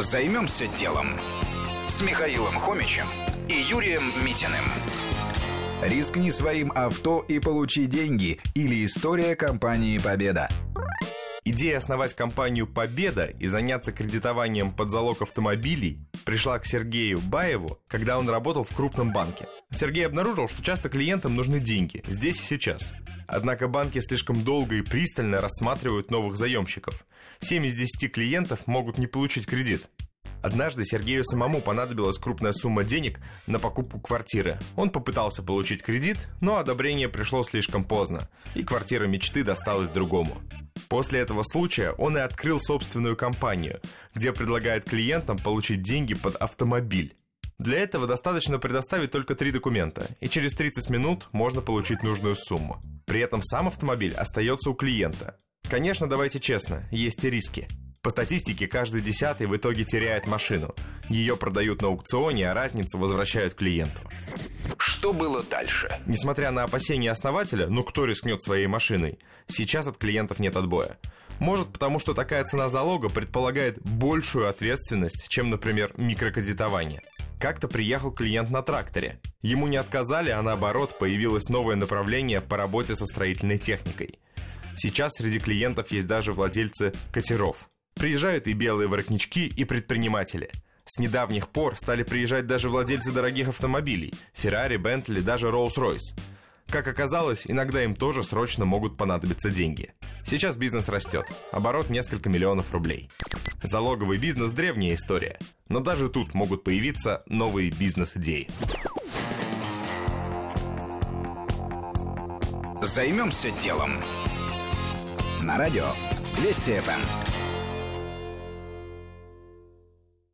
Займемся делом с Михаилом Хомичем и Юрием Митиным. Рискни своим авто и получи деньги или история компании «Победа». Идея основать компанию «Победа» и заняться кредитованием под залог автомобилей пришла к Сергею Баеву, когда он работал в крупном банке. Сергей обнаружил, что часто клиентам нужны деньги, здесь и сейчас. Однако банки слишком долго и пристально рассматривают новых заемщиков. 7 из 10 клиентов могут не получить кредит. Однажды Сергею самому понадобилась крупная сумма денег на покупку квартиры. Он попытался получить кредит, но одобрение пришло слишком поздно, и квартира мечты досталась другому. После этого случая он и открыл собственную компанию, где предлагает клиентам получить деньги под автомобиль. Для этого достаточно предоставить только три документа, и через 30 минут можно получить нужную сумму. При этом сам автомобиль остается у клиента. Конечно, давайте честно, есть и риски. По статистике, каждый десятый в итоге теряет машину. Ее продают на аукционе, а разницу возвращают клиенту. Что было дальше? Несмотря на опасения основателя, ну кто рискнет своей машиной, сейчас от клиентов нет отбоя. Может потому, что такая цена залога предполагает большую ответственность, чем, например, микрокредитование. Как-то приехал клиент на тракторе. Ему не отказали, а наоборот появилось новое направление по работе со строительной техникой. Сейчас среди клиентов есть даже владельцы катеров – Приезжают и белые воротнички, и предприниматели. С недавних пор стали приезжать даже владельцы дорогих автомобилей – Феррари, Бентли, даже Rolls-Royce. Как оказалось, иногда им тоже срочно могут понадобиться деньги. Сейчас бизнес растет, оборот несколько миллионов рублей. Залоговый бизнес – древняя история, но даже тут могут появиться новые бизнес-идеи. Займемся делом. На радио Вести ФМ.